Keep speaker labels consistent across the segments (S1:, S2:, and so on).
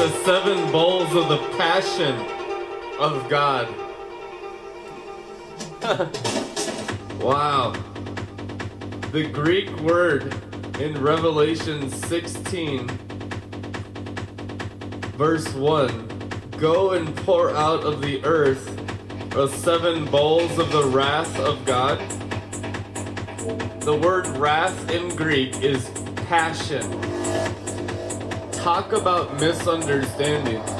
S1: the seven bowls of the passion of God. wow. The Greek word in Revelation 16, verse 1 Go and pour out of the earth the seven bowls of the wrath of God. The word wrath in Greek is passion. Talk about misunderstanding.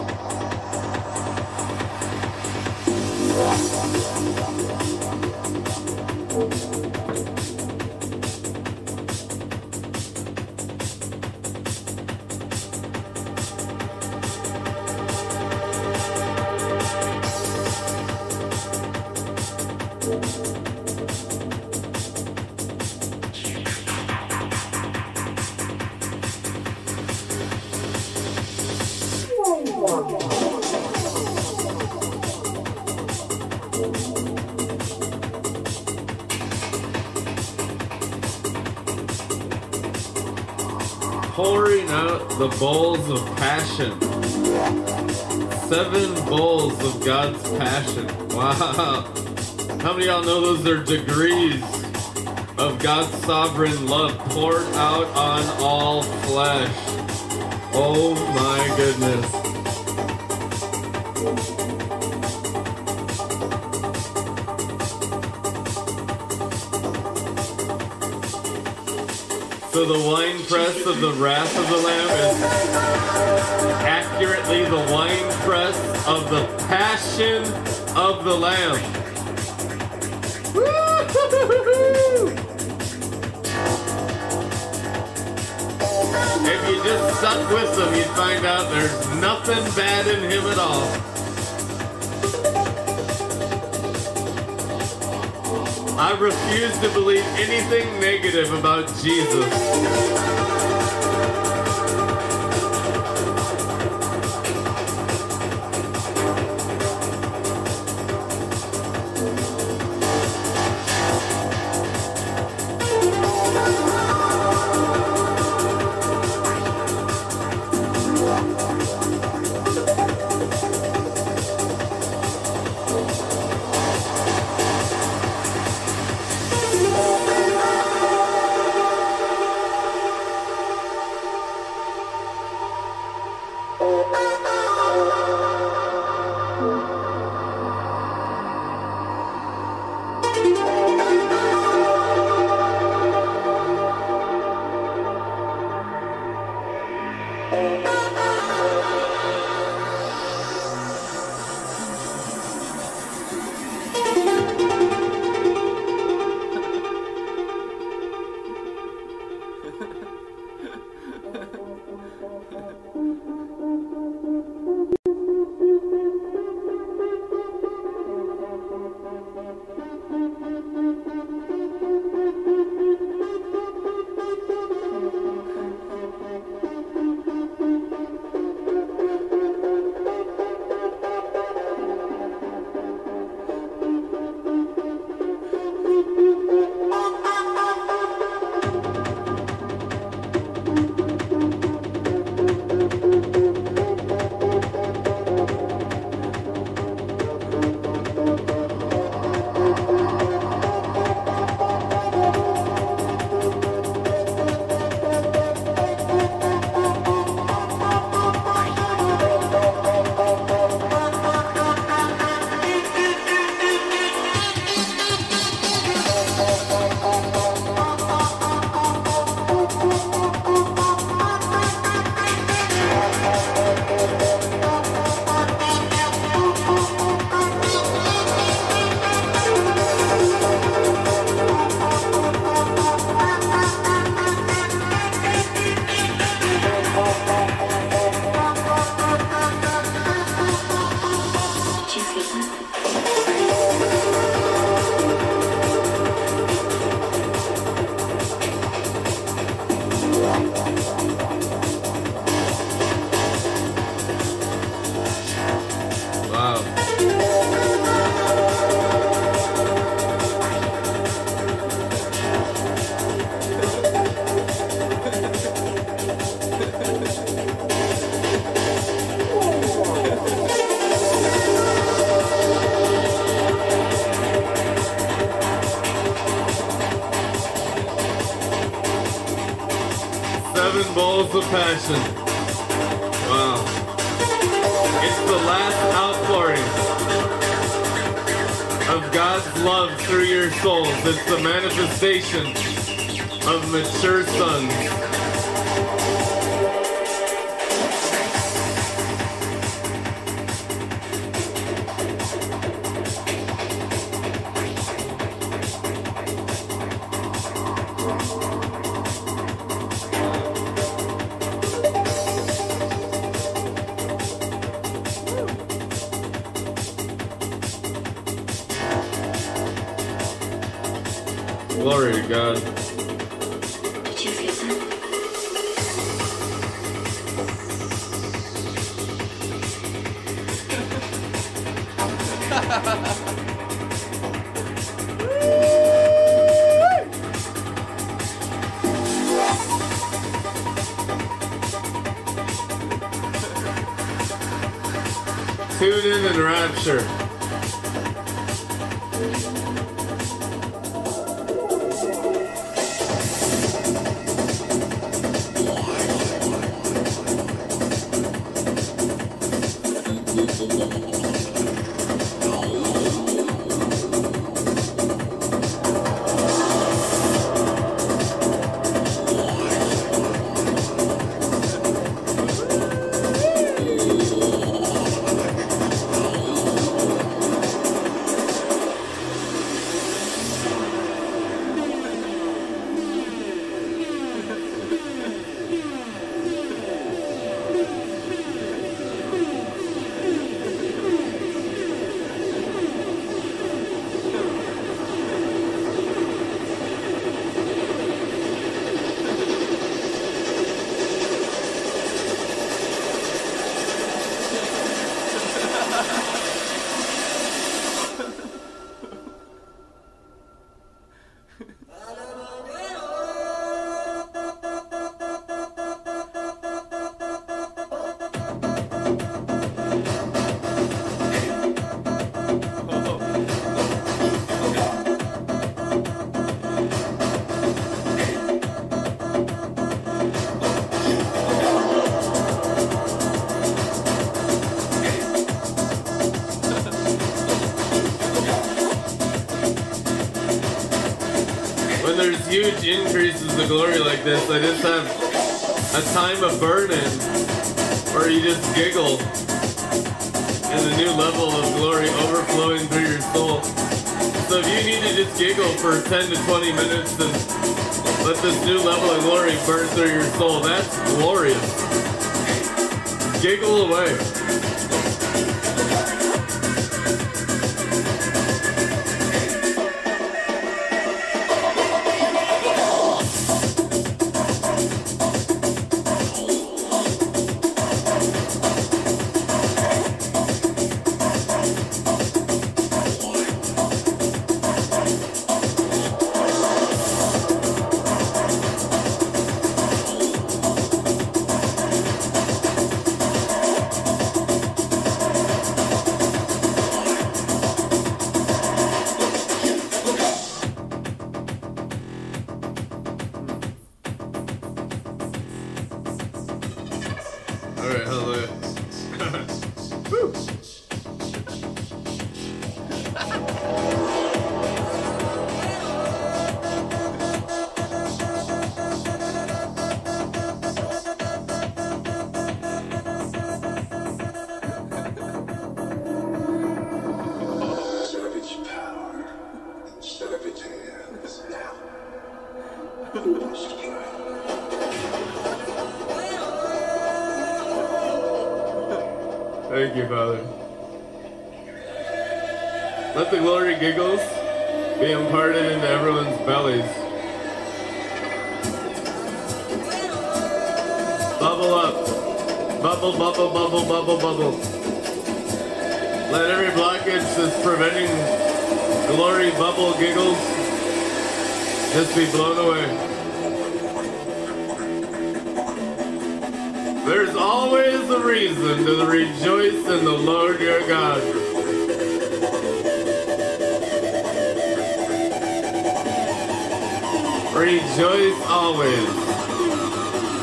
S1: Passion. Seven bowls of God's passion. Wow. How many y'all know those are degrees of God's sovereign love poured out on all flesh? Oh my goodness. So the wine press of the wrath of the Lamb is accurately the wine press of the passion of the Lamb. If you just stuck with him, you'd find out there's nothing bad in him at all. I refuse to believe anything negative about Jesus. Passion. Wow. It's the last outpouring of God's love through your souls. It's the manifestation of mature sons. Glory like this, I just have a time of burn-in where you just giggle and the new level of glory overflowing through your soul. So if you need to just giggle for 10 to 20 minutes and let this new level of glory burn through your soul, that's glorious. Giggle away.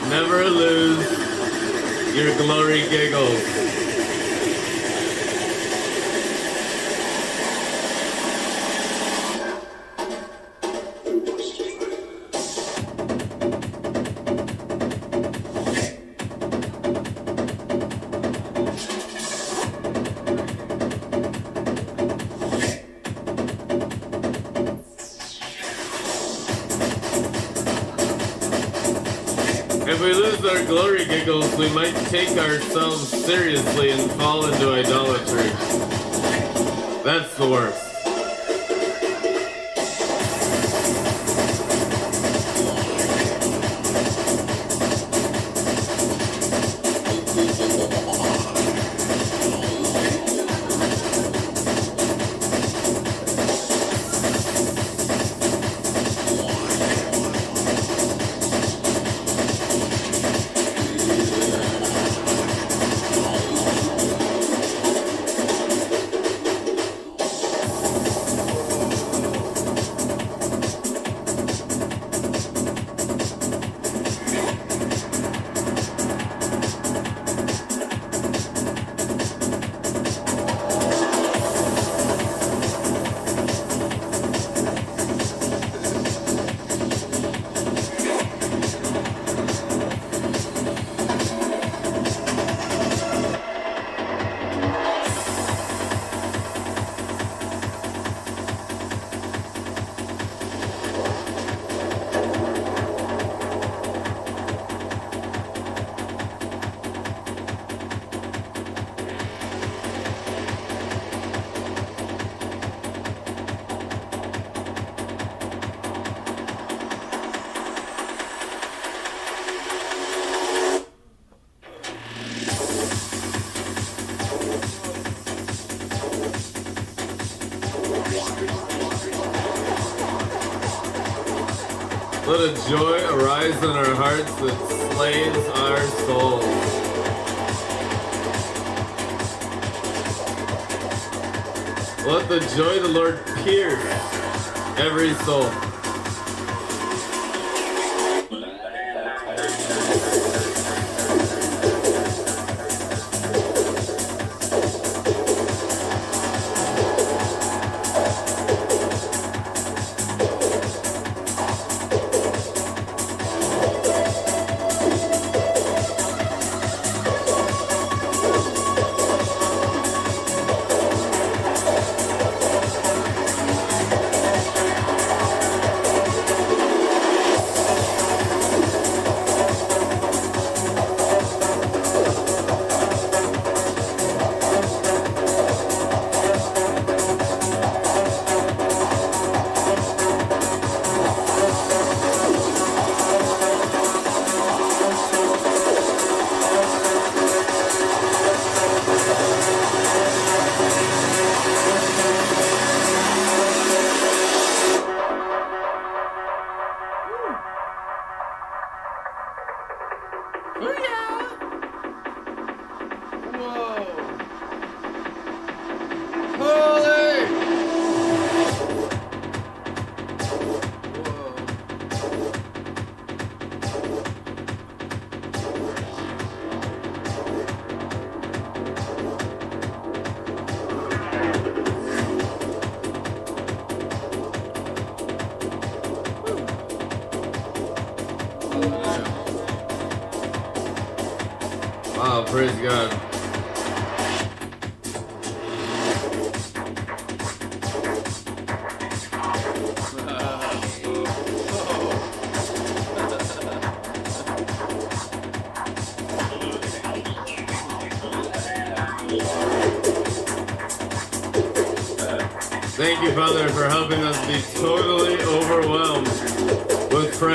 S1: Never lose your glory giggles. Take ourselves seriously and fall into idolatry. That's the worst. Joy arise in our hearts that slays our souls. Let the joy of the Lord pierce every soul.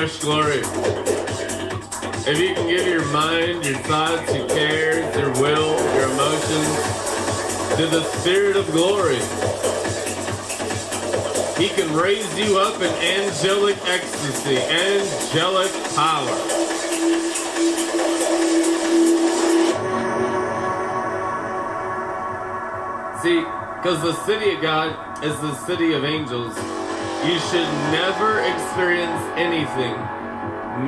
S1: Glory. If you can give your mind, your thoughts, your cares, your will, your emotions to the Spirit of glory, He can raise you up in angelic ecstasy, angelic power. See, because the city of God is the city of angels, you should never experience anything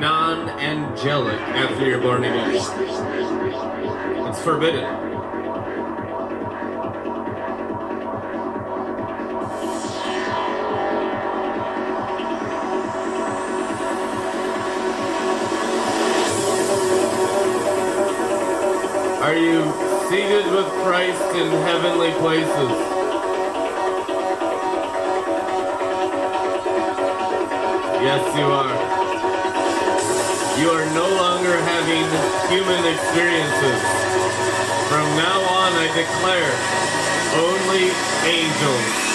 S1: non angelic after you're born again. It's forbidden. Are you seated with Christ in heavenly places? Yes, you are. You are no longer having human experiences. From now on, I declare only angels.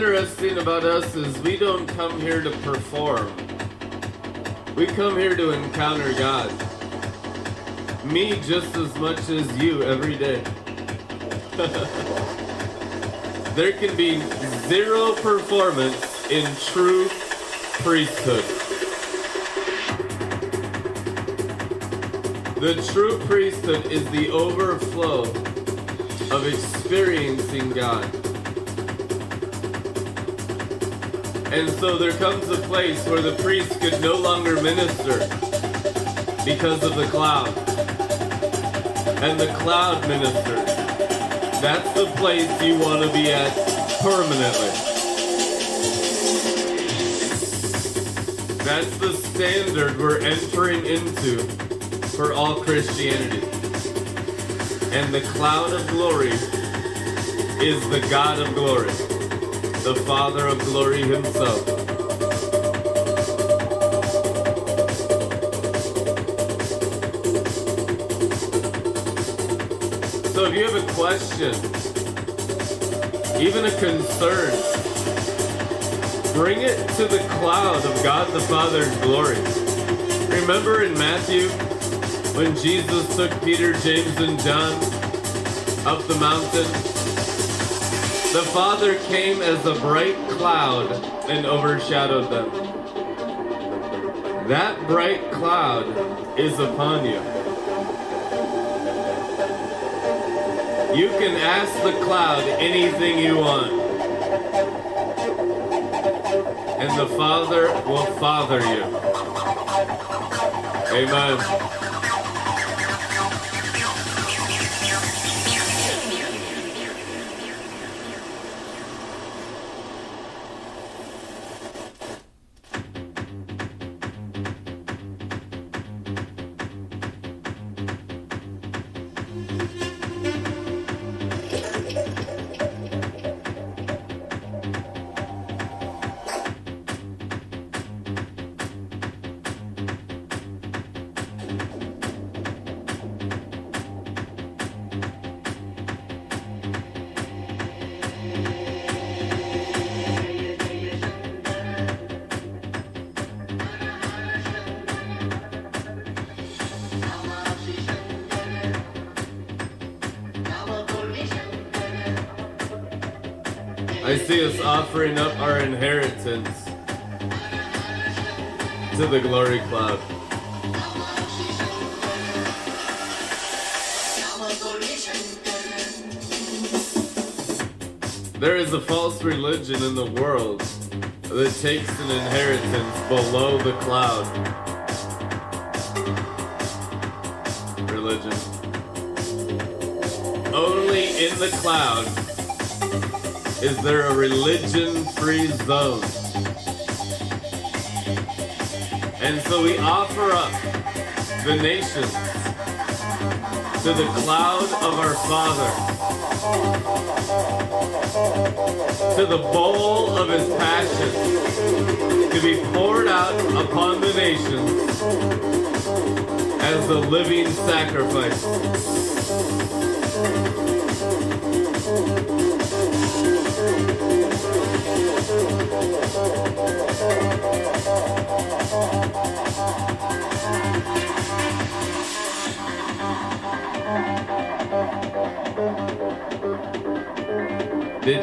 S1: Interesting about us is we don't come here to perform. We come here to encounter God. Me just as much as you every day. there can be zero performance in true priesthood. The true priesthood is the overflow of experiencing God. And so there comes a place where the priest could no longer minister because of the cloud. And the cloud ministers. That's the place you want to be at permanently. That's the standard we're entering into for all Christianity. And the cloud of glory is the God of glory the Father of glory himself. So if you have a question, even a concern, bring it to the cloud of God the Father's glory. Remember in Matthew when Jesus took Peter, James, and John up the mountain? The Father came as a bright cloud and overshadowed them. That bright cloud is upon you. You can ask the cloud anything you want. And the Father will father you. Amen. Offering up our inheritance to the glory cloud. There is a false religion in the world that takes an inheritance below the cloud. Religion. Only in the cloud is there a religion free zone. And so we offer up the nations to the cloud of our Father to the bowl of his passion to be poured out upon the nations as the living sacrifice.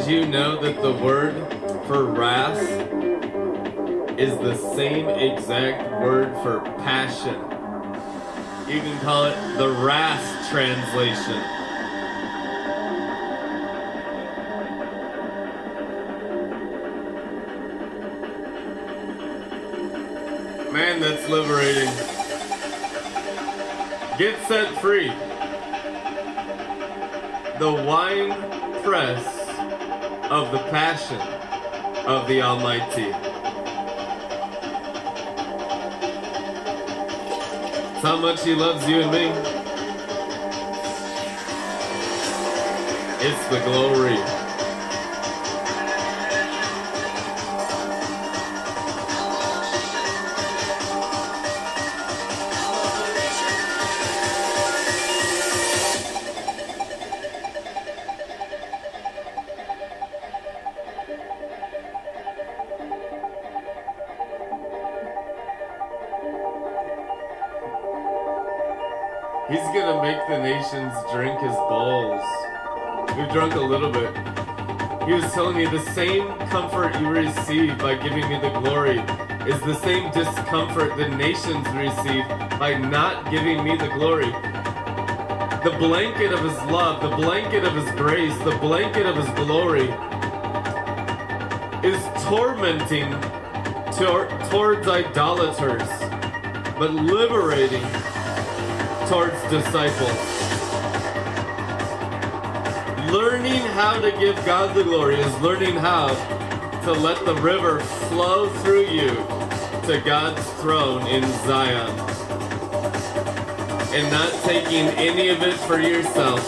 S1: You know that the word for wrath is the same exact word for passion? You can call it the wrath translation. Man, that's liberating. Get set free. The wine press of the passion of the Almighty. It's how much He loves you and me. It's the glory. Same comfort you receive by giving me the glory is the same discomfort the nations receive by not giving me the glory. The blanket of his love, the blanket of his grace, the blanket of his glory is tormenting tor- towards idolaters, but liberating towards disciples. Learning how to give God the glory is learning how to let the river flow through you to God's throne in Zion. And not taking any of it for yourself.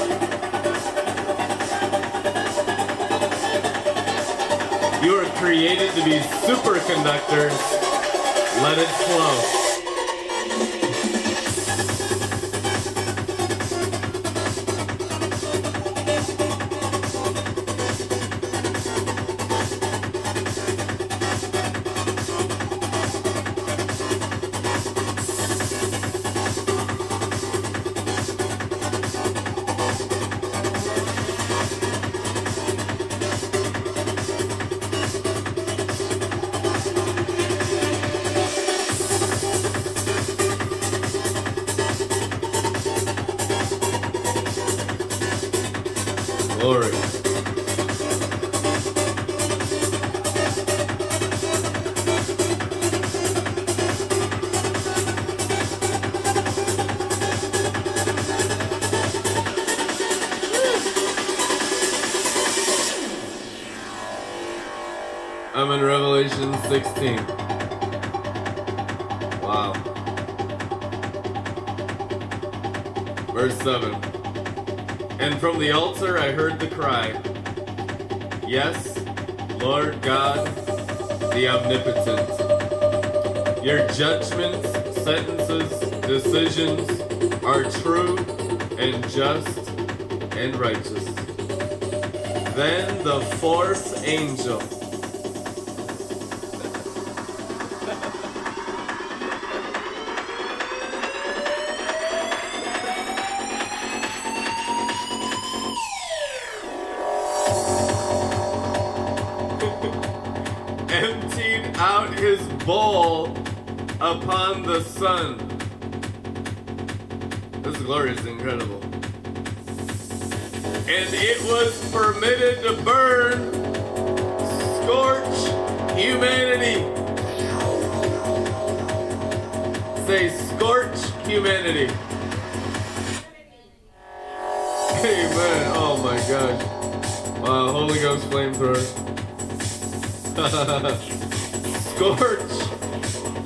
S1: You are created to be superconductors. Let it flow. I heard the cry, Yes, Lord God, the omnipotent. Your judgments, sentences, decisions are true and just and righteous. Then the fourth angel. Say, scorch humanity. Amen. Oh my gosh. Wow, Holy Ghost flamethrower. Scorch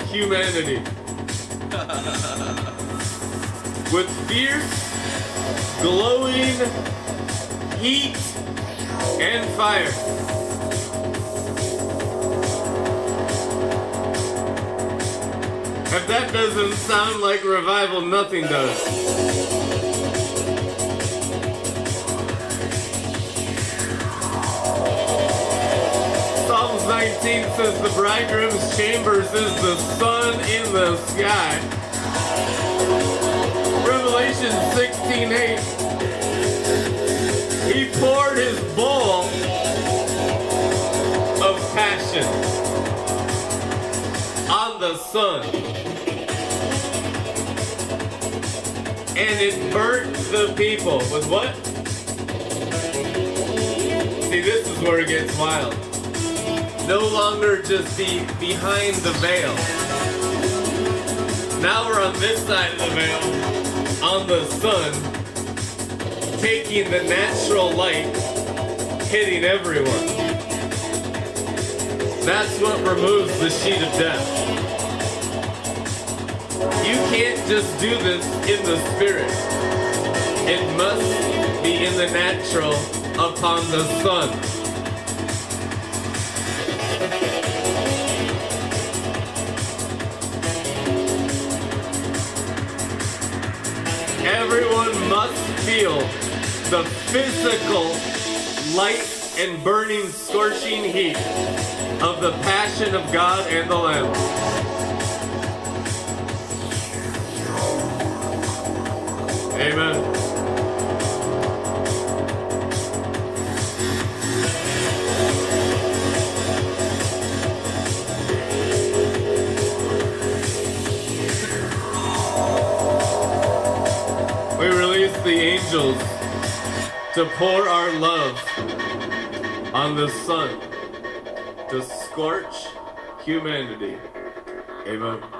S1: humanity. With fierce, glowing heat and fire. If that doesn't sound like revival, nothing does. Psalms 19 says the bridegroom's chambers is the sun in the sky. Revelation 16:8 He poured his bowl of passion on the sun. And it burnt the people with what? See, this is where it gets wild no longer just be behind the veil. Now we're on this side of the veil, on the sun, taking the natural light, hitting everyone. That's what removes the sheet of death. Can't just do this in the spirit. It must be in the natural upon the sun. Everyone must feel the physical light and burning, scorching heat of the passion of God and the Lamb. Amen. We release the angels to pour our love on the sun to scorch humanity. Amen.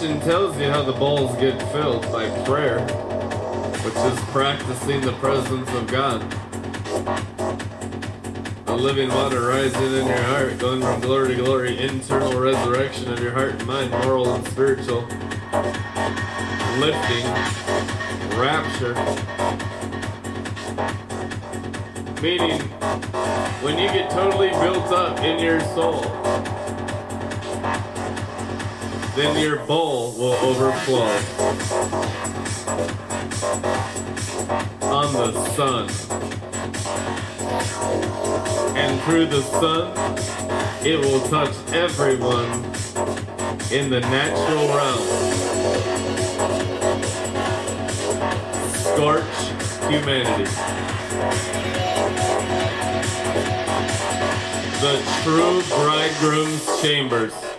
S1: Revelation tells you how the bowls get filled by prayer, which is practicing the presence of God. The living water rising in your heart, going from glory to glory, internal resurrection of your heart and mind, moral and spiritual, lifting, rapture. Meaning, when you get totally built up in your soul, then your bowl will overflow on the sun. And through the sun, it will touch everyone in the natural realm. Scorch humanity. The true bridegroom's chambers.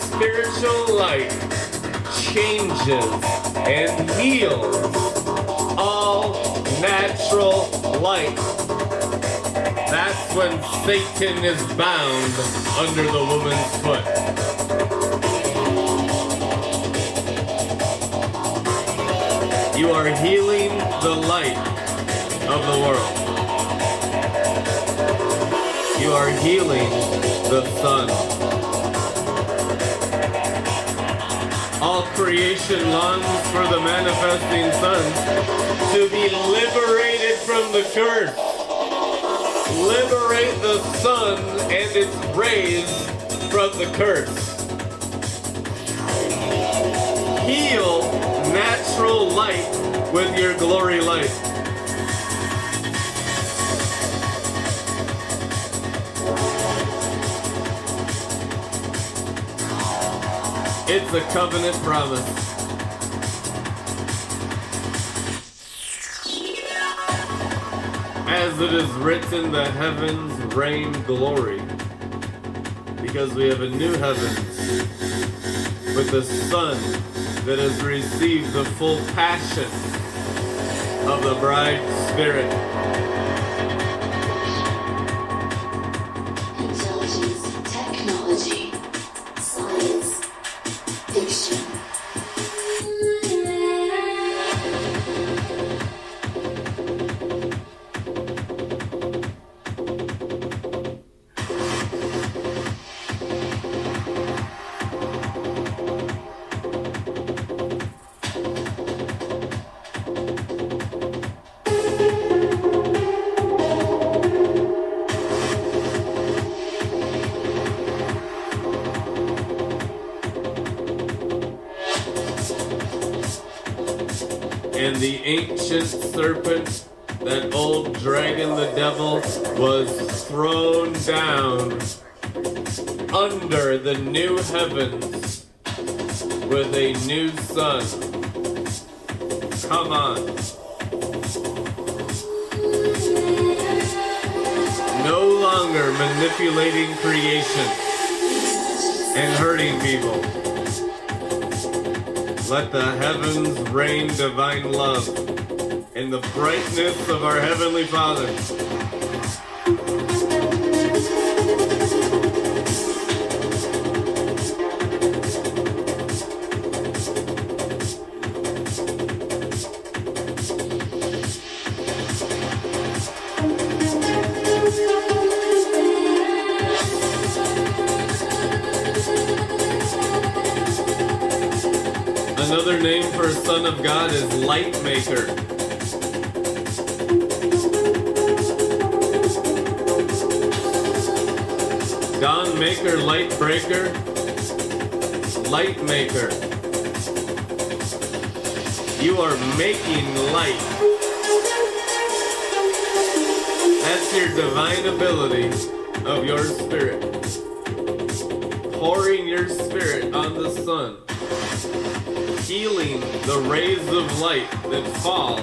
S1: Spiritual light changes and heals all natural light. That's when Satan is bound under the woman's foot. You are healing the light of the world. You are healing the sun. All creation longs for the manifesting sons to be liberated from the curse. Liberate the sun and its rays from the curse. Heal natural light with your glory light. It's a covenant promise. As it is written, the heavens rain glory. Because we have a new heaven with the sun that has received the full passion of the bride spirit. The brightness of our Heavenly Father. Another name for Son of God is Light Maker. Maker, Light Breaker, Light Maker. You are making light. That's your divine ability of your spirit. Pouring your spirit on the sun healing the rays of light that fall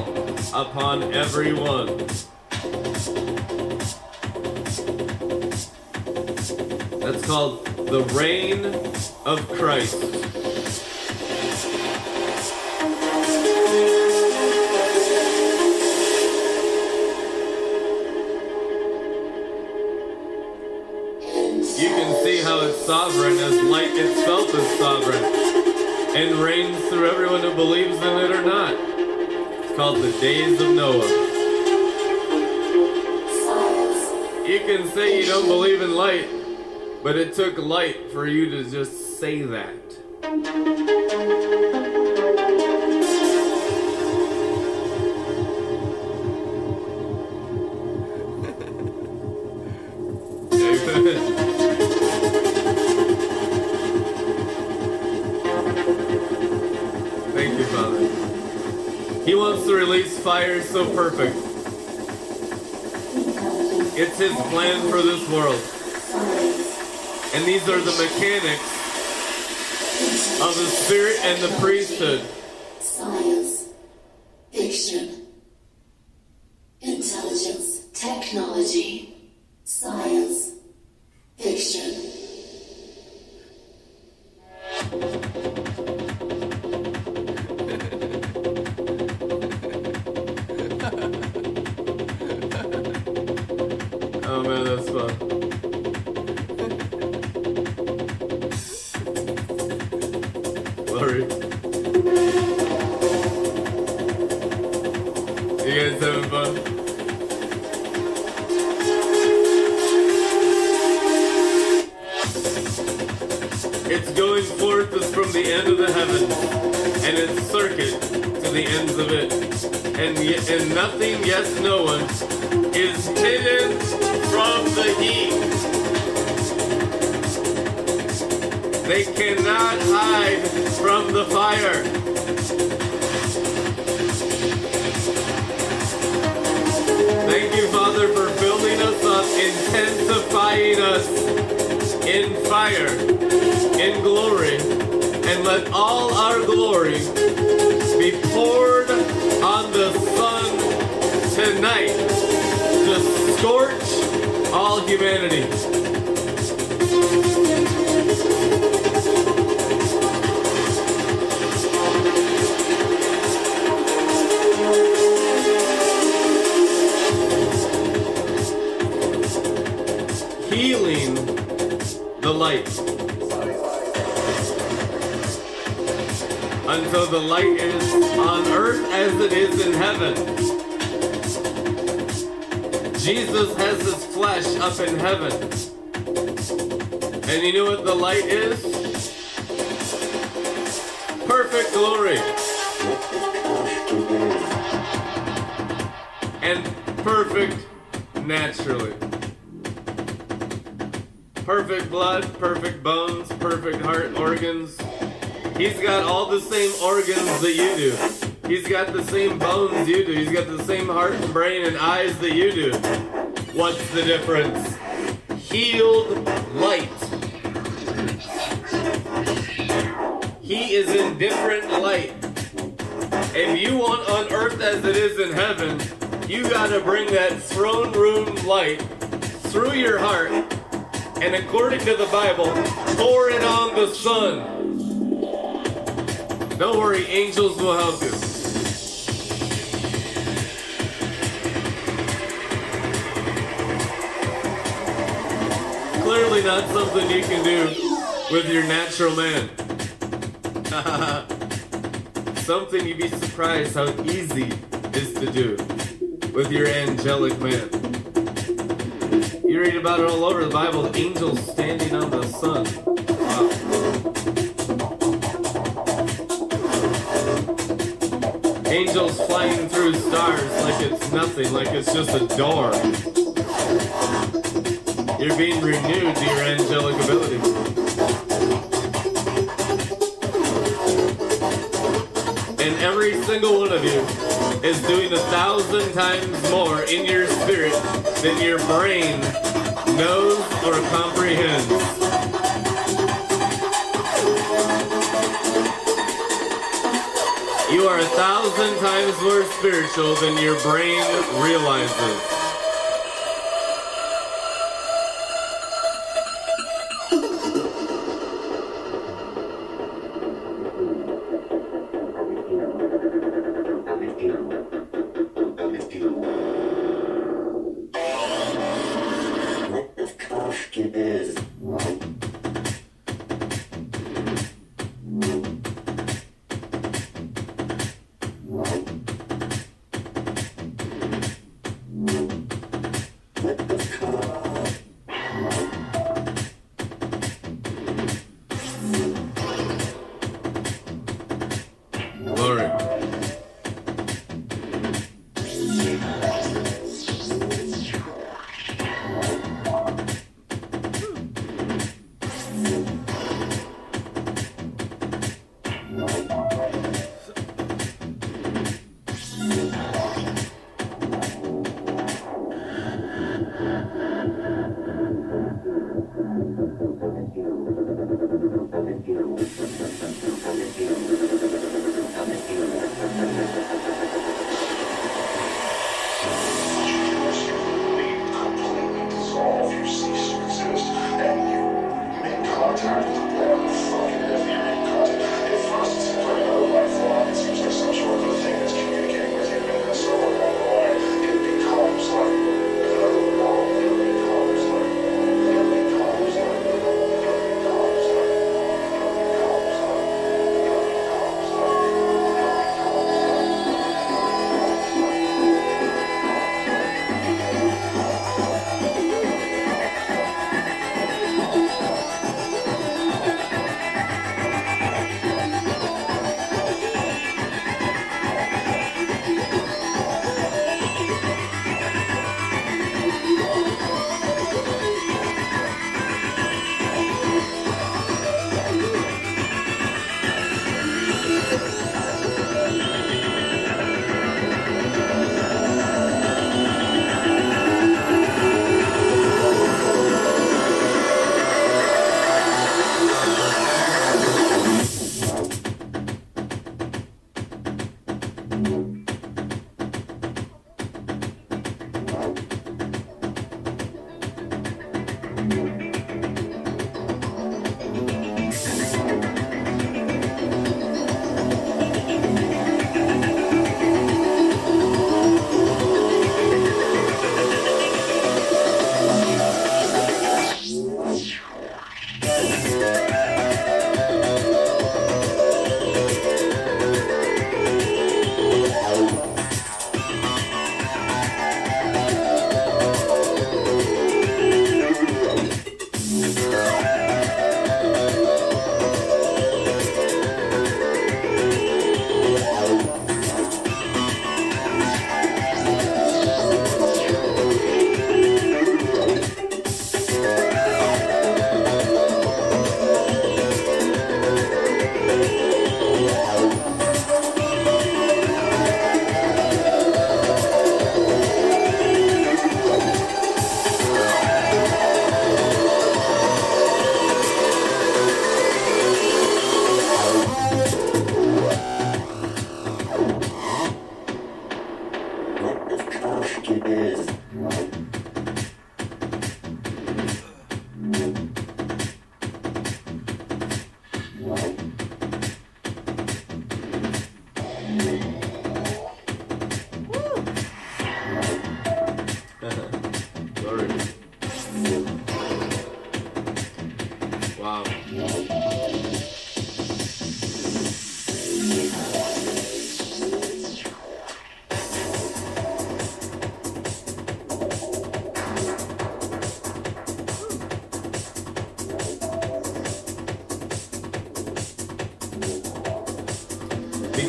S1: upon everyone. The reign of Christ. You can see how it's sovereign as light itself is sovereign and reigns through everyone who believes in it or not. It's called the days of Noah. You can say you don't believe in light, but it took light for you to just say that. He wants to release fire so perfect. It's his plan for this world. And these are the mechanics of the spirit and the priesthood. Glory. You guys having fun? It's going forth from the end of the heaven, and its circuit to the ends of it. And, yet, and nothing, yes, no one, is hidden from the heat. They cannot hide from the fire. Thank you, Father, for building us up, intensifying us in fire, in glory, and let all our glory be poured on the sun tonight to scorch all humanity. Until the light is on earth as it is in heaven. Jesus has his flesh up in heaven. And you know what the light is? Perfect glory. And perfect naturally. Perfect blood, perfect bones, perfect heart organs. He's got all the same organs that you do. He's got the same bones you do. He's got the same heart and brain and eyes that you do. What's the difference? Healed light. He is in different light. If you want on earth as it is in heaven, you gotta bring that throne room light through your heart and according to the Bible, pour it on the sun. Don't worry, angels will help you. Clearly not something you can do with your natural man. something you'd be surprised how easy is to do with your angelic man. You read about it all over the Bible, angels standing on the sun. Angels flying through stars like it's nothing, like it's just a door. You're being renewed to your angelic abilities. And every single one of you is doing a thousand times more in your spirit than your brain knows or comprehends. A thousand times more spiritual than your brain realizes.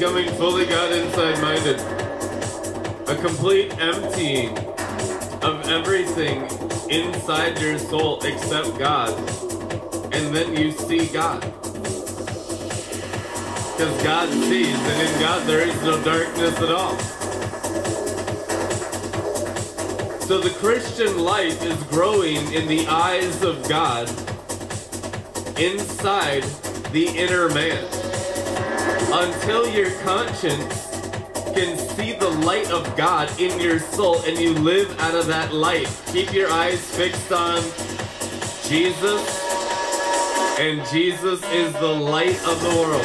S1: Becoming fully God inside minded. A complete emptying of everything inside your soul except God. And then you see God. Because God sees, and in God there is no darkness at all. So the Christian life is growing in the eyes of God inside the inner man until your conscience can see the light of God in your soul and you live out of that light. Keep your eyes fixed on Jesus, and Jesus is the light of the world.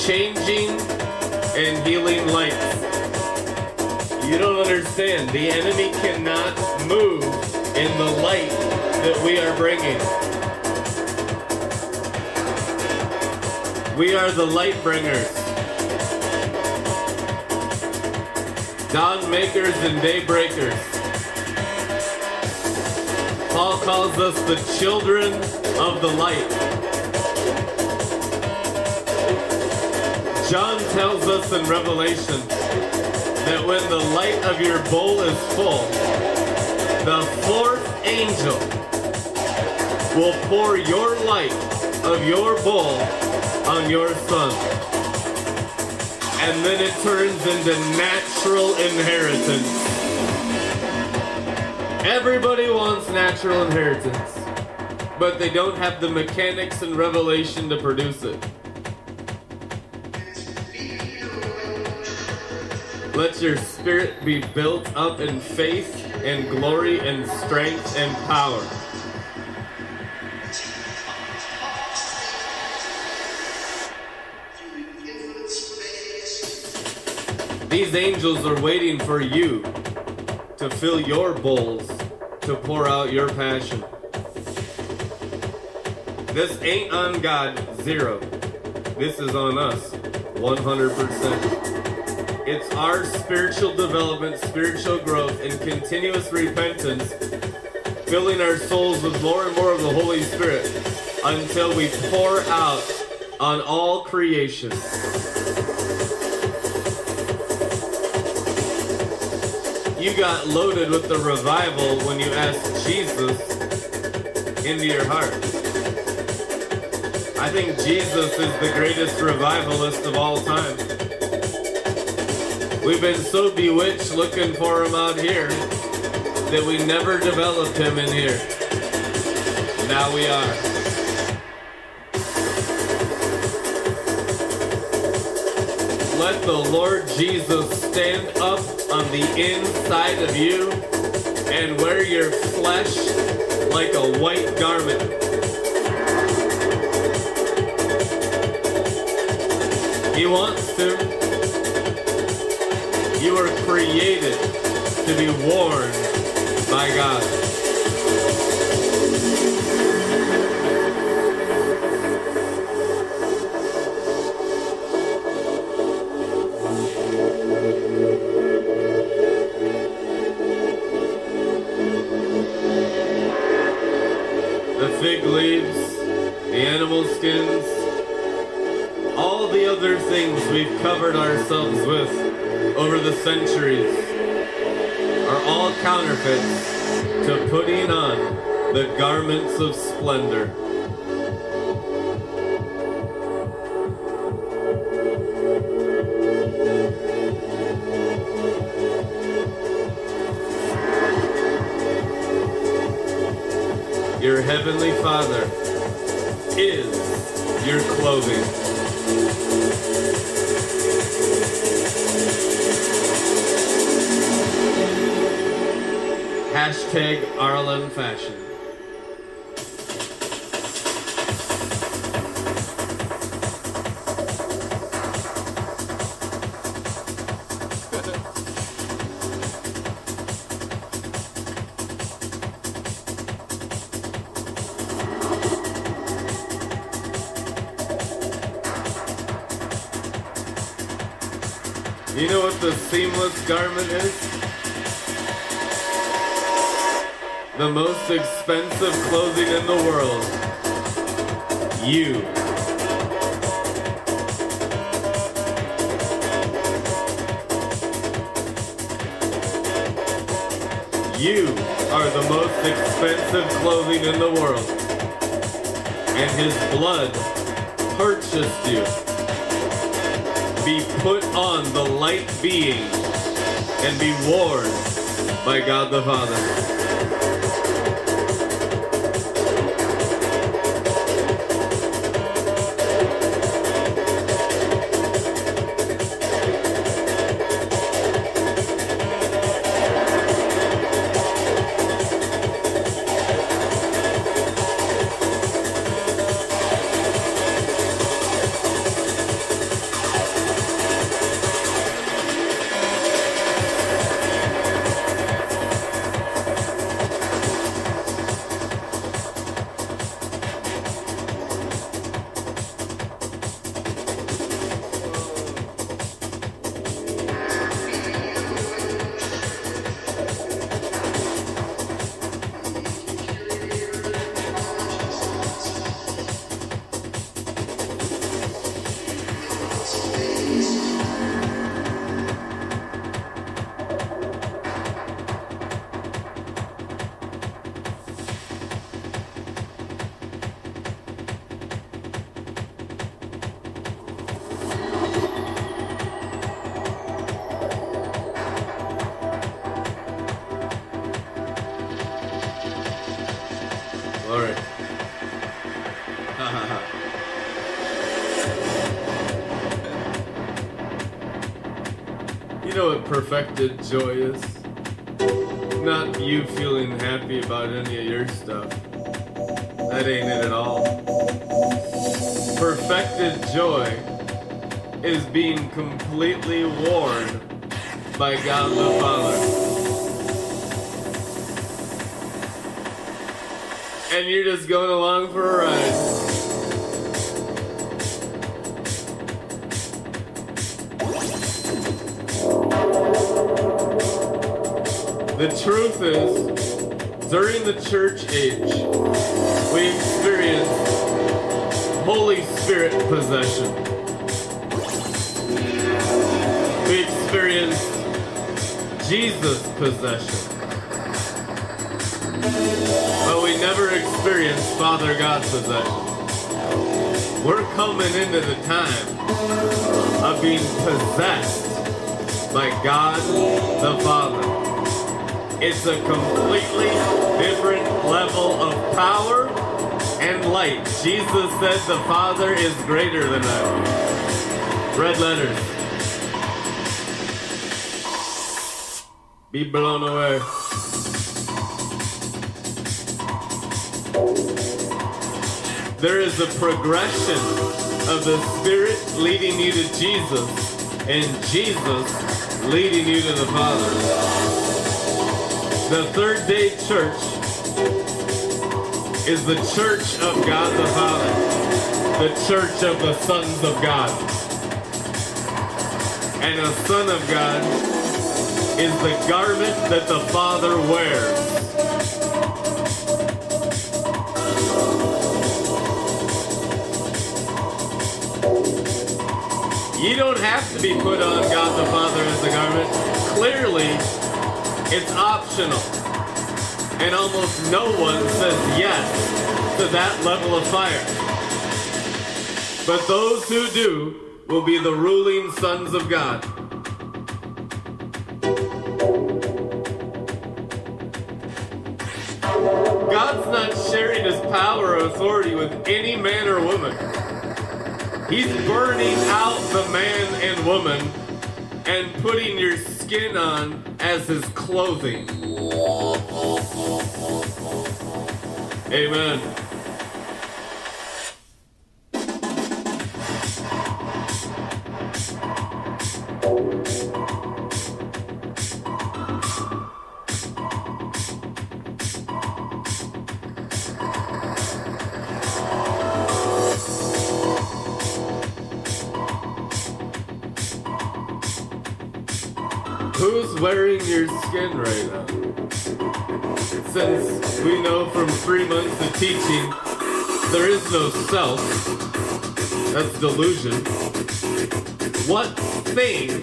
S1: Changing and healing lights. You don't understand. The enemy cannot move in the light that we are bringing. We are the light bringers. Dawn makers and day breakers. Paul calls us the children of the light. John tells us in Revelation that when the light of your bowl is full, the fourth angel will pour your light of your bowl on your sun. And then it turns into natural inheritance. Everybody wants natural inheritance, but they don't have the mechanics and revelation to produce it. Let your spirit be built up in faith and glory and strength and power. These angels are waiting for you to fill your bowls to pour out your passion. This ain't on God, zero. This is on us, 100%. It's our spiritual development, spiritual growth, and continuous repentance, filling our souls with more and more of the Holy Spirit until we pour out on all creation. You got loaded with the revival when you asked Jesus into your heart. I think Jesus is the greatest revivalist of all time. We've been so bewitched looking for him out here that we never developed him in here. Now we are. The Lord Jesus stand up on the inside of you and wear your flesh like a white garment. He wants to. You are created to be worn by God. Covered ourselves with over the centuries are all counterfeits to putting on the garments of splendor. Fashion. You know what the seamless garment is? the most expensive clothing in the world. You. You are the most expensive clothing in the world. And his blood purchased you. Be put on the light being and be worn by God the Father. Perfected joy is? Not you feeling happy about any of your stuff. That ain't it at all. Perfected joy is being completely worn by God the Father. and you're just going along for a ride. The truth is, during the church age, we experienced Holy Spirit possession. We experienced Jesus possession. But we never experienced Father God possession. We're coming into the time of being possessed by God the Father. It's a completely different level of power and light. Jesus said the Father is greater than I. Red letters. Be blown away. There is a progression of the Spirit leading you to Jesus and Jesus leading you to the Father. The third day church is the church of God the Father, the church of the sons of God. And a son of God is the garment that the Father wears. You don't have to be put on God the Father as a garment. Clearly, it's optional. And almost no one says yes to that level of fire. But those who do will be the ruling sons of God. God's not sharing his power or authority with any man or woman. He's burning out the man and woman and putting your skin on as his clothing. Amen. Teaching, there is no self. That's delusion. What thing,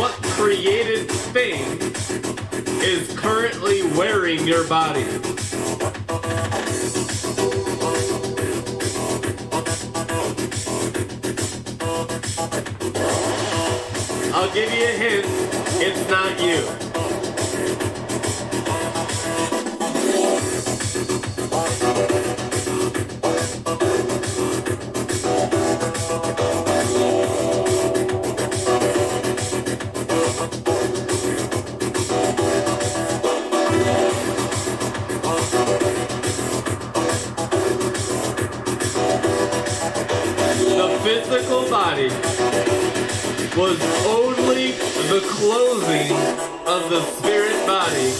S1: what created thing is currently wearing your body. I'll give you a hint. It's not you. Was only the clothing of the spirit body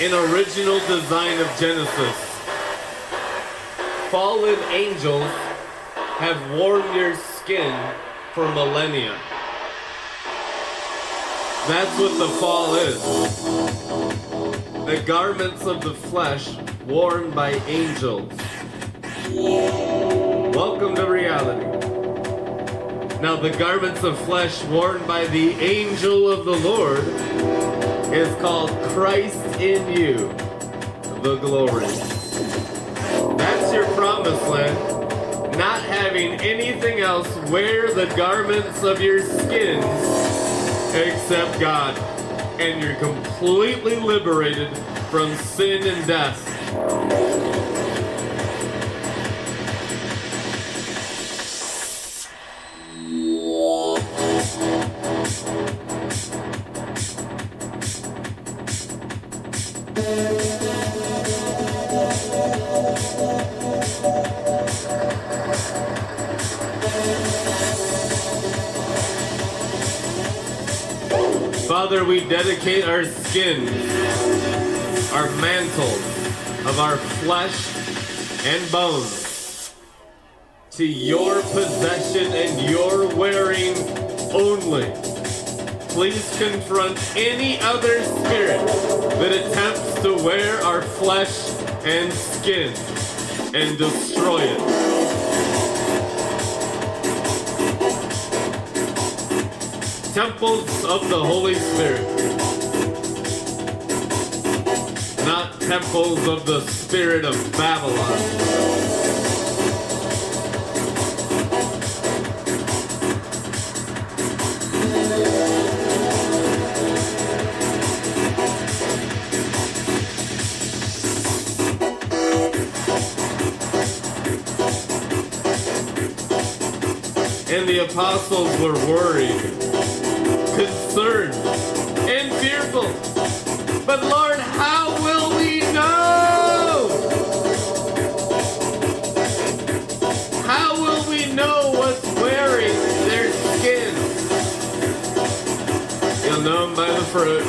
S1: in original design of Genesis. Fallen angels have worn your skin for millennia. That's what the fall is. The garments of the flesh worn by angels. Welcome to reality. Now, the garments of flesh worn by the angel of the Lord is called Christ in you, the glory. That's your promised land. Not having anything else wear the garments of your skins except God. And you're completely liberated from sin and death. Dedicate our skins, our mantles of our flesh and bones to your possession and your wearing only. Please confront any other spirit that attempts to wear our flesh and skin and destroy it. Temples of the Holy Spirit, not temples of the Spirit of Babylon. And the apostles were worried But Lord, how will we know? How will we know what's wearing their skin? You'll know them by the fruit.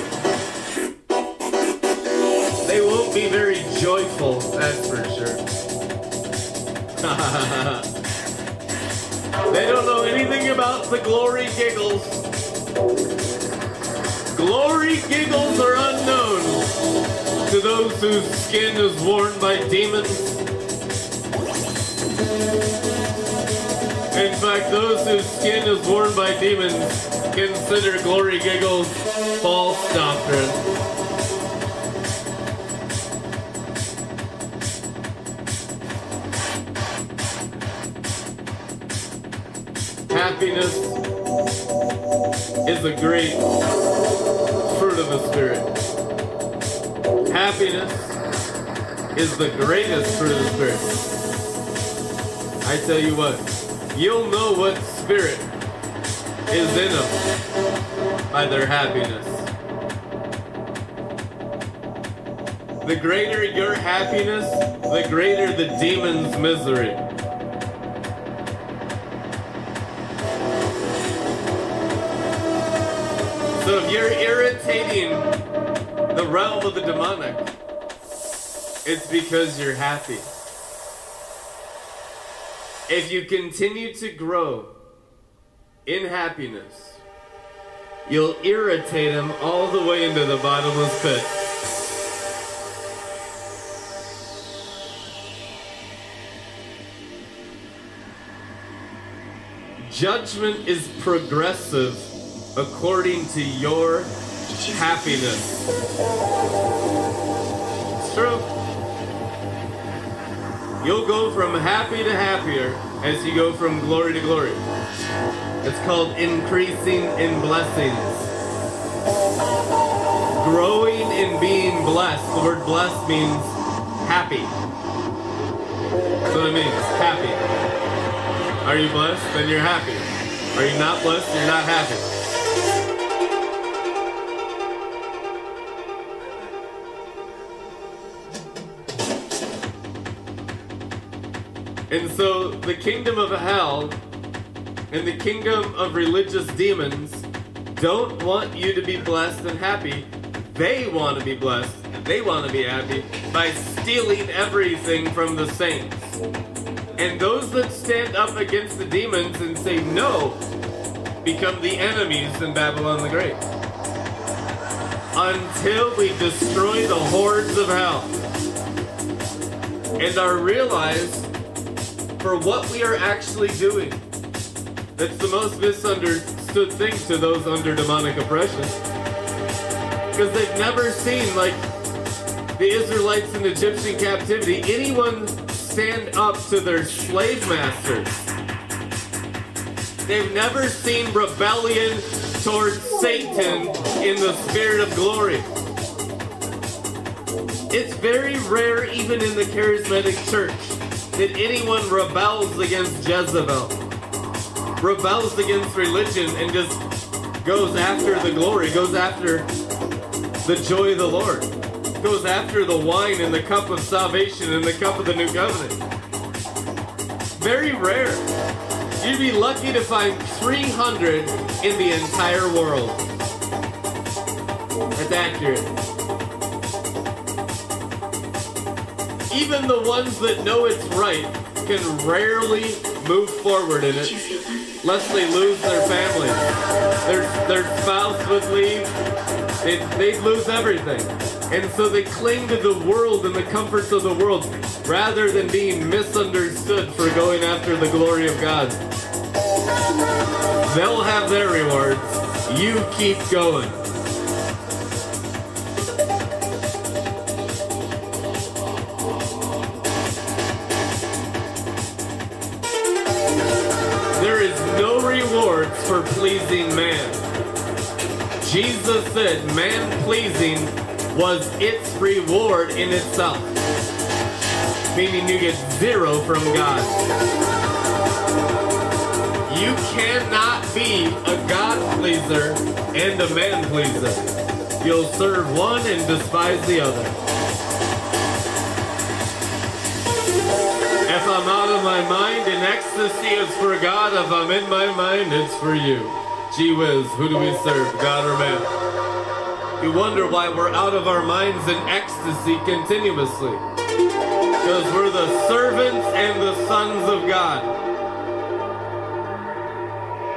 S1: They won't be very joyful, that's for sure. they don't know anything about the glory giggles. Those whose skin is worn by demons. In fact, those whose skin is worn by demons consider glory giggles false doctrine. Happiness is a great is the greatest fruit of the Spirit. I tell you what, you'll know what spirit is in them by their happiness. The greater your happiness, the greater the demon's misery. So if you're irritating the realm of the demonic, it's because you're happy. If you continue to grow in happiness, you'll irritate him all the way into the bottomless pit. Judgment is progressive according to your happiness. It's true. You'll go from happy to happier as you go from glory to glory. It's called increasing in blessings. Growing in being blessed. The word blessed means happy. That's what it means. Happy. Are you blessed? Then you're happy. Are you not blessed? You're not happy. And so the kingdom of hell and the kingdom of religious demons don't want you to be blessed and happy. They want to be blessed. And they want to be happy by stealing everything from the saints. And those that stand up against the demons and say no become the enemies in Babylon the Great. Until we destroy the hordes of hell and are realized for what we are actually doing. That's the most misunderstood thing to those under demonic oppression. Because they've never seen, like, the Israelites in Egyptian captivity, anyone stand up to their slave masters. They've never seen rebellion towards Satan in the spirit of glory. It's very rare, even in the charismatic church that anyone rebels against Jezebel, rebels against religion, and just goes after the glory, goes after the joy of the Lord, goes after the wine and the cup of salvation and the cup of the new covenant. Very rare. You'd be lucky to find 300 in the entire world. That's accurate. Even the ones that know it's right can rarely move forward in it lest they lose their family. Their, their spouse would leave. They'd, they'd lose everything. And so they cling to the world and the comforts of the world rather than being misunderstood for going after the glory of God. They'll have their rewards. You keep going. Pleasing man. Jesus said man pleasing was its reward in itself, meaning you get zero from God. You cannot be a God pleaser and a man pleaser. You'll serve one and despise the other. If I'm out of my mind ecstasy is for God, if I'm in my mind, it's for you. Gee whiz, who do we serve, God or man? You wonder why we're out of our minds in ecstasy continuously. Because we're the servants and the sons of God.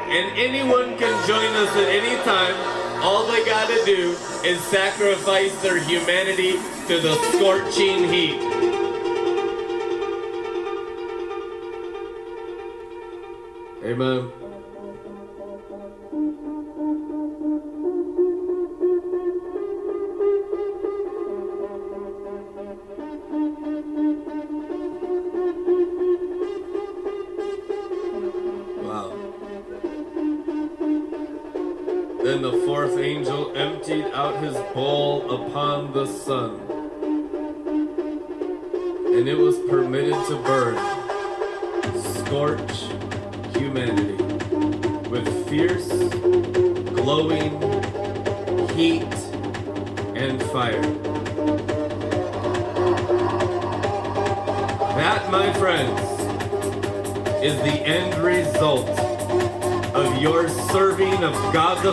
S1: And anyone can join us at any time. All they gotta do is sacrifice their humanity to the scorching heat. Amen. Wow. Then the fourth angel emptied out his bowl upon the sun,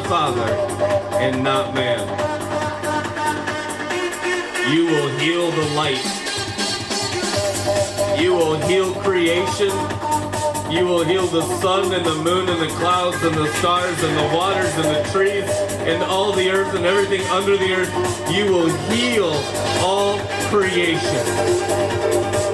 S1: Father and not man. You will heal the light. You will heal creation you will heal the sun and the moon and the clouds and the stars and the waters and the trees and all the earth and everything under the earth. You will heal all creation.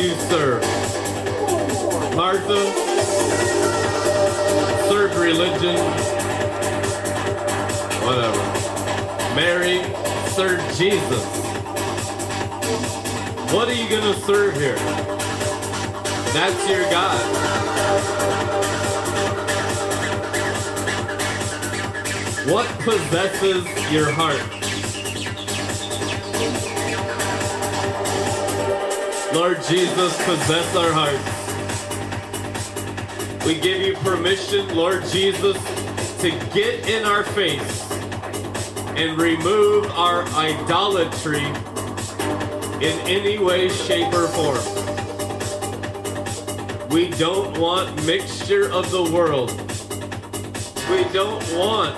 S1: You serve. Martha served religion, whatever. Mary served Jesus. What are you going to serve here? That's your God. What possesses your heart? Lord Jesus, possess our hearts. We give you permission, Lord Jesus, to get in our face and remove our idolatry in any way, shape, or form. We don't want mixture of the world. We don't want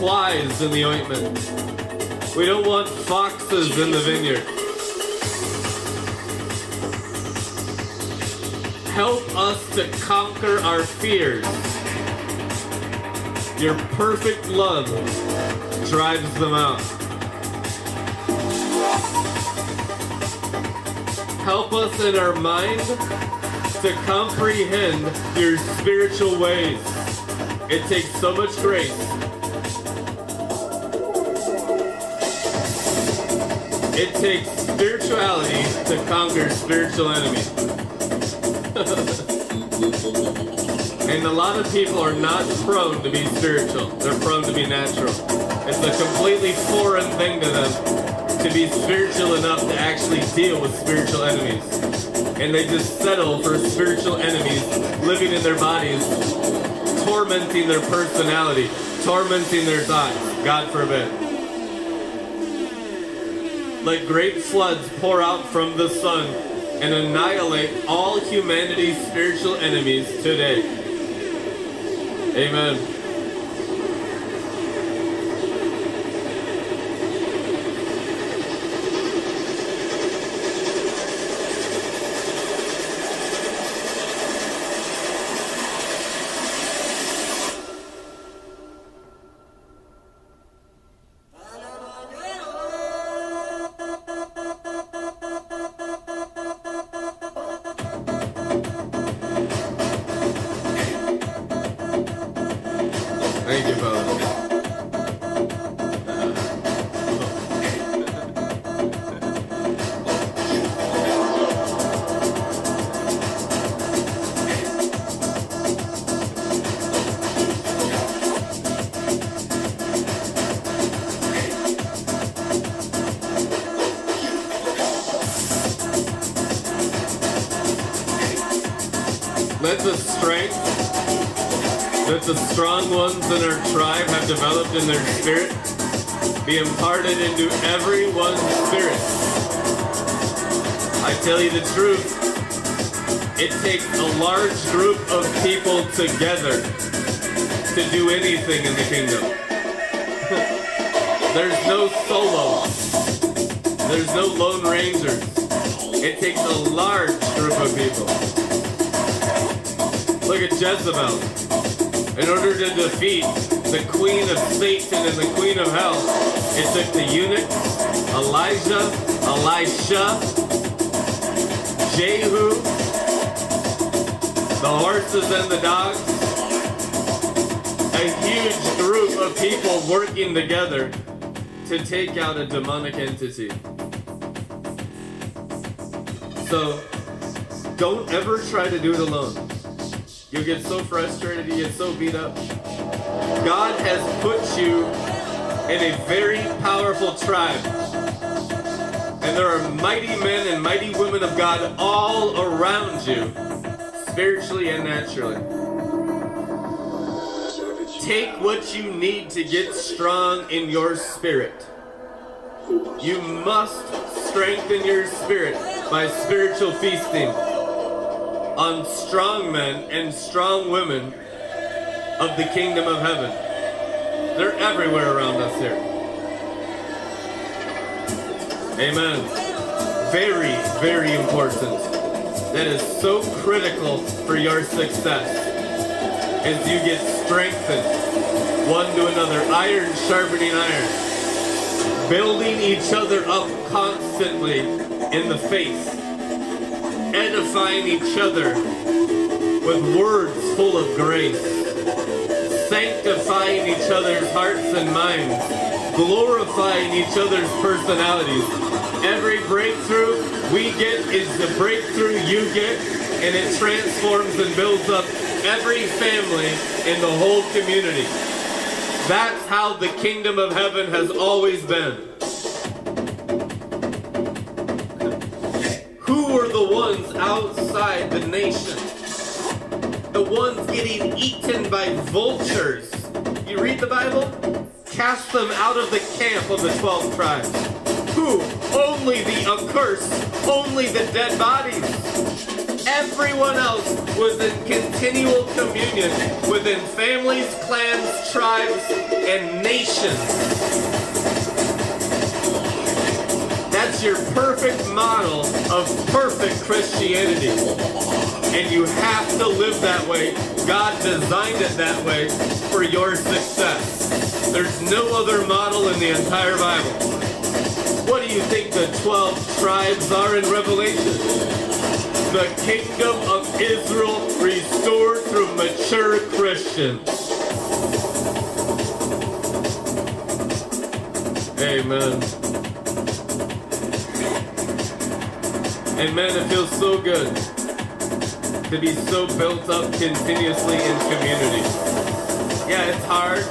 S1: flies in the ointment. We don't want foxes in the vineyard. Help us to conquer our fears. Your perfect love drives them out. Help us in our mind to comprehend your spiritual ways. It takes so much grace. It takes spirituality to conquer spiritual enemies. And a lot of people are not prone to be spiritual. They're prone to be natural. It's a completely foreign thing to them to be spiritual enough to actually deal with spiritual enemies. And they just settle for spiritual enemies living in their bodies, tormenting their personality, tormenting their thoughts. God forbid. Let great floods pour out from the sun and annihilate all humanity's spiritual enemies today. Amen. Into everyone's spirit. I tell you the truth, it takes a large group of people together to do anything in the kingdom. There's no solo. There's no lone rangers. It takes a large group of people. Look at Jezebel in order to defeat the queen of Satan and the queen of hell. It took the eunuch, Elijah, Elisha, Jehu, the horses and the dogs, a huge group of people working together to take out a demonic entity. So, don't ever try to do it alone. You get so frustrated, you get so beat up. God has put you in a very powerful tribe. And there are mighty men and mighty women of God all around you, spiritually and naturally. Take what you need to get strong in your spirit. You must strengthen your spirit by spiritual feasting on strong men and strong women of the kingdom of heaven. They're everywhere around us here. Amen. Very, very important. that is so critical for your success as you get strengthened one to another, iron sharpening iron, building each other up constantly in the faith, edifying each other with words full of grace, sanctifying each other's hearts and minds, glorifying each other's personalities. Every breakthrough we get is the breakthrough you get, and it transforms and builds up every family in the whole community. That's how the kingdom of heaven has always been. Who were the ones outside the nation? The ones getting eaten by vultures. You read the Bible? Cast them out of the camp of the 12 tribes. Who? Only the accursed, only the dead bodies. Everyone else was in continual communion within families, clans, tribes, and nations. Your perfect model of perfect Christianity. And you have to live that way. God designed it that way for your success. There's no other model in the entire Bible. What do you think the 12 tribes are in Revelation? The kingdom of Israel restored through mature Christians. Amen. Amen. It feels so good to be so built up continuously in community. Yeah, it's hard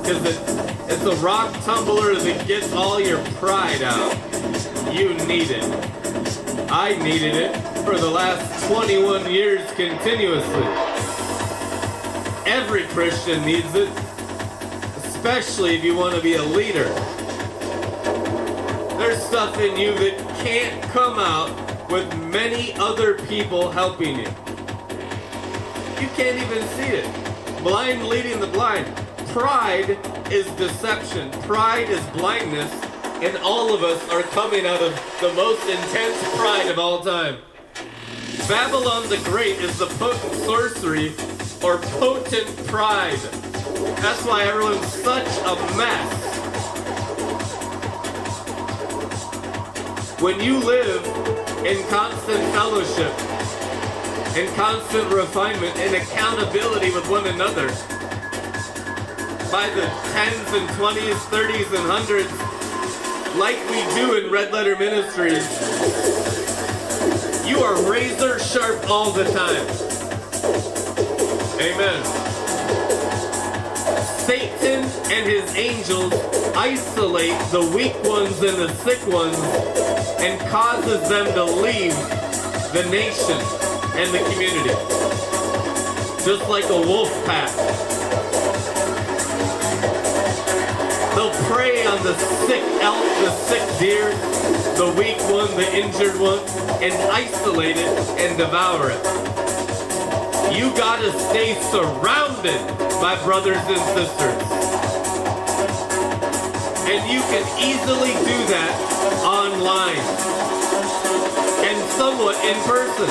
S1: because it, it's a rock tumbler that gets all your pride out. You need it. I needed it for the last 21 years continuously. Every Christian needs it, especially if you want to be a leader. There's stuff in you that can't come out with many other people helping you. You can't even see it. Blind leading the blind. Pride is deception. Pride is blindness. And all of us are coming out of the most intense pride of all time. Babylon the Great is the potent sorcery or potent pride. That's why everyone's such a mess. When you live in constant fellowship, in constant refinement, in accountability with one another, by the tens and twenties, thirties, and hundreds, like we do in Red Letter Ministries, you are razor sharp all the time. Amen. Satan and his angels isolate the weak ones and the sick ones and causes them to leave the nation and the community. Just like a wolf pack. They'll prey on the sick elk, the sick deer, the weak one, the injured one, and isolate it and devour it. You gotta stay surrounded by brothers and sisters. And you can easily do that online and somewhat in person.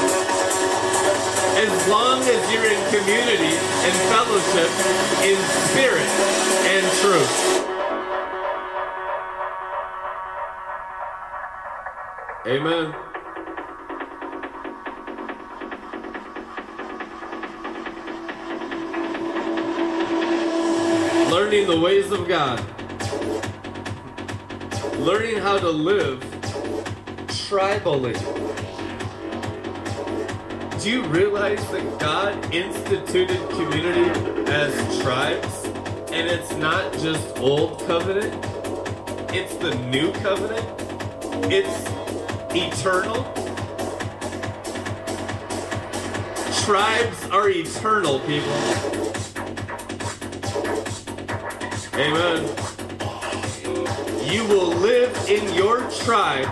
S1: As long as you're in community and fellowship in spirit and truth. Amen. Learning the ways of God. Learning how to live tribally. Do you realize that God instituted community as tribes? And it's not just old covenant, it's the new covenant. It's eternal. Tribes are eternal, people. Amen. You will live in your tribe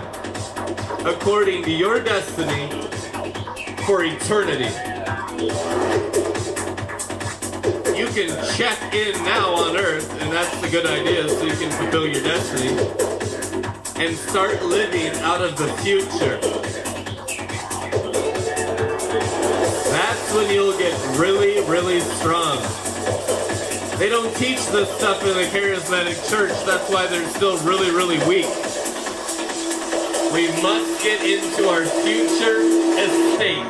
S1: according to your destiny for eternity. You can check in now on earth, and that's a good idea so you can fulfill your destiny and start living out of the future. That's when you'll get really, really strong. They don't teach this stuff in a charismatic church. That's why they're still really, really weak. We must get into our future estate.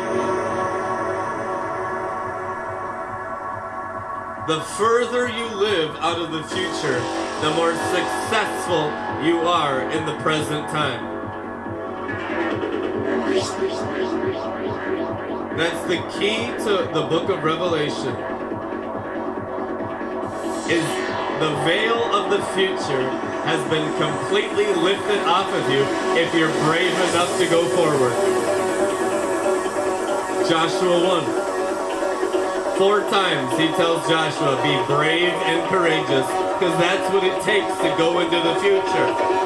S1: The further you live out of the future, the more successful you are in the present time. That's the key to the book of Revelation. Is the veil of the future has been completely lifted off of you if you're brave enough to go forward. Joshua 1. Four times he tells Joshua, be brave and courageous, because that's what it takes to go into the future.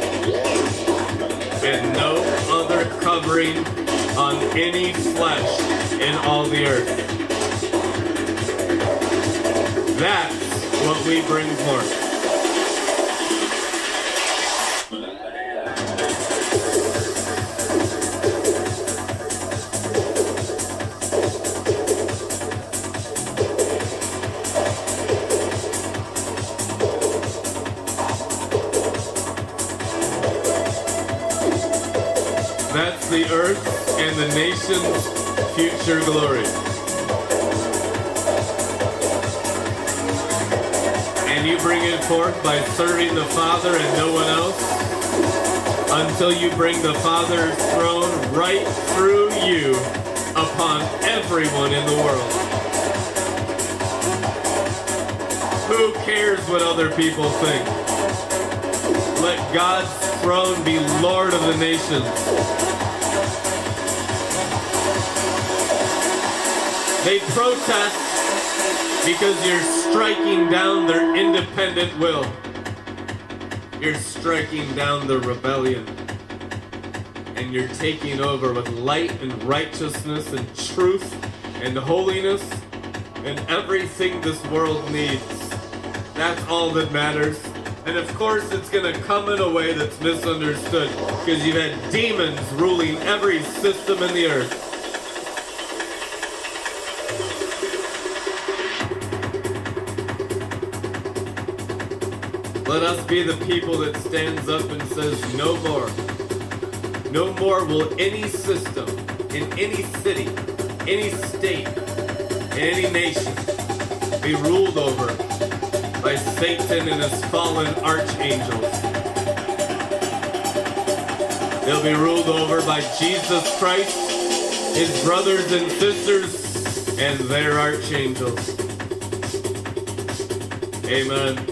S1: and no other covering on any flesh in all the earth. That's what we bring forth. Future glory. And you bring it forth by serving the Father and no one else until you bring the Father's throne right through you upon everyone in the world. Who cares what other people think? Let God's throne be Lord of the nations. They protest because you're striking down their independent will. You're striking down the rebellion. And you're taking over with light and righteousness and truth and holiness and everything this world needs. That's all that matters. And of course, it's going to come in a way that's misunderstood because you've had demons ruling every system in the earth. Be the people that stands up and says, no more. No more will any system in any city, any state, any nation be ruled over by Satan and his fallen archangels. They'll be ruled over by Jesus Christ, his brothers and sisters, and their archangels. Amen.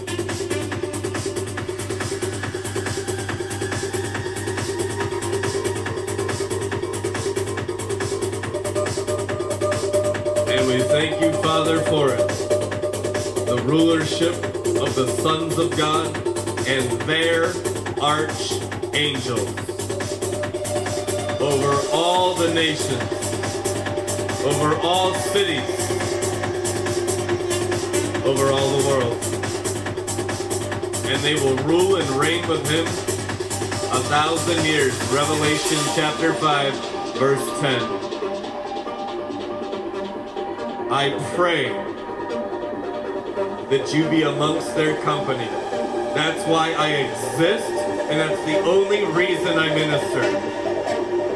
S1: Thank you, Father, for it. The rulership of the sons of God and their archangels over all the nations, over all cities, over all the world. And they will rule and reign with him a thousand years. Revelation chapter 5, verse 10. I pray that you be amongst their company. That's why I exist, and that's the only reason I minister.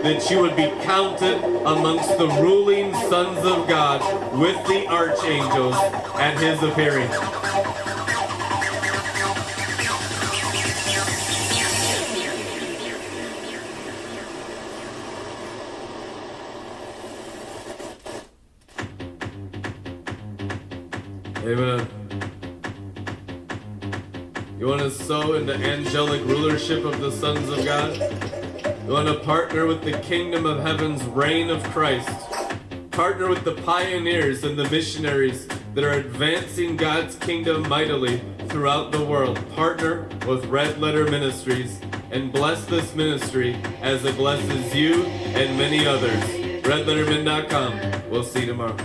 S1: That you would be counted amongst the ruling sons of God with the archangels at his appearing. Sons of God? You want to partner with the kingdom of heaven's reign of Christ? Partner with the pioneers and the missionaries that are advancing God's kingdom mightily throughout the world. Partner with Red Letter Ministries and bless this ministry as it blesses you and many others. RedLetterMin.com. We'll see you tomorrow.